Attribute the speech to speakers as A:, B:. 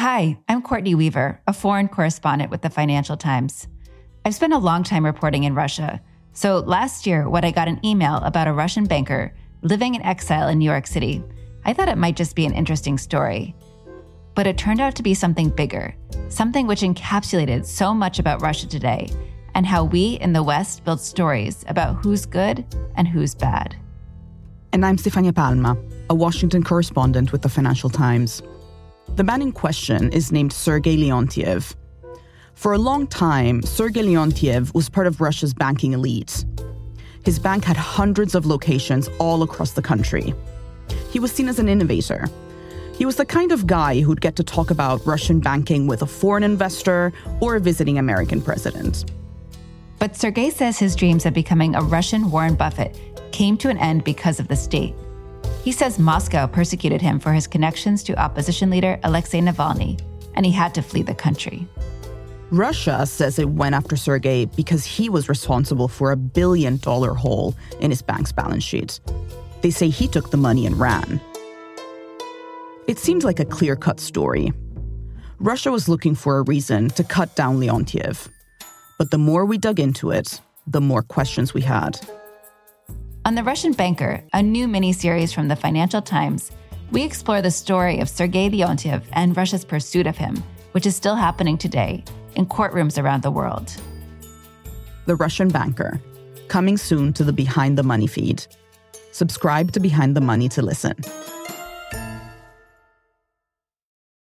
A: Hi, I'm Courtney Weaver, a foreign correspondent with the Financial Times. I've spent a long time reporting in Russia. So last year, when I got an email about a Russian banker living in exile in New York City, I thought it might just be an interesting story. But it turned out to be something bigger, something which encapsulated so much about Russia today and how we in the West build stories about who's good and who's bad.
B: And I'm Stefania Palma, a Washington correspondent with the Financial Times. The man in question is named Sergei Leontiev. For a long time, Sergei Leontiev was part of Russia's banking elite. His bank had hundreds of locations all across the country. He was seen as an innovator. He was the kind of guy who'd get to talk about Russian banking with a foreign investor or a visiting American president.
A: But Sergei says his dreams of becoming a Russian Warren Buffett came to an end because of the state. He says Moscow persecuted him for his connections to opposition leader Alexei Navalny, and he had to flee the country.
B: Russia says it went after Sergei because he was responsible for a billion dollar hole in his bank's balance sheet. They say he took the money and ran. It seems like a clear cut story. Russia was looking for a reason to cut down Leontiev. But the more we dug into it, the more questions we had.
A: On The Russian Banker, a new mini-series from the Financial Times, we explore the story of Sergei Leontiev and Russia's pursuit of him, which is still happening today in courtrooms around the world.
B: The Russian Banker, coming soon to the Behind the Money feed. Subscribe to Behind the Money to listen.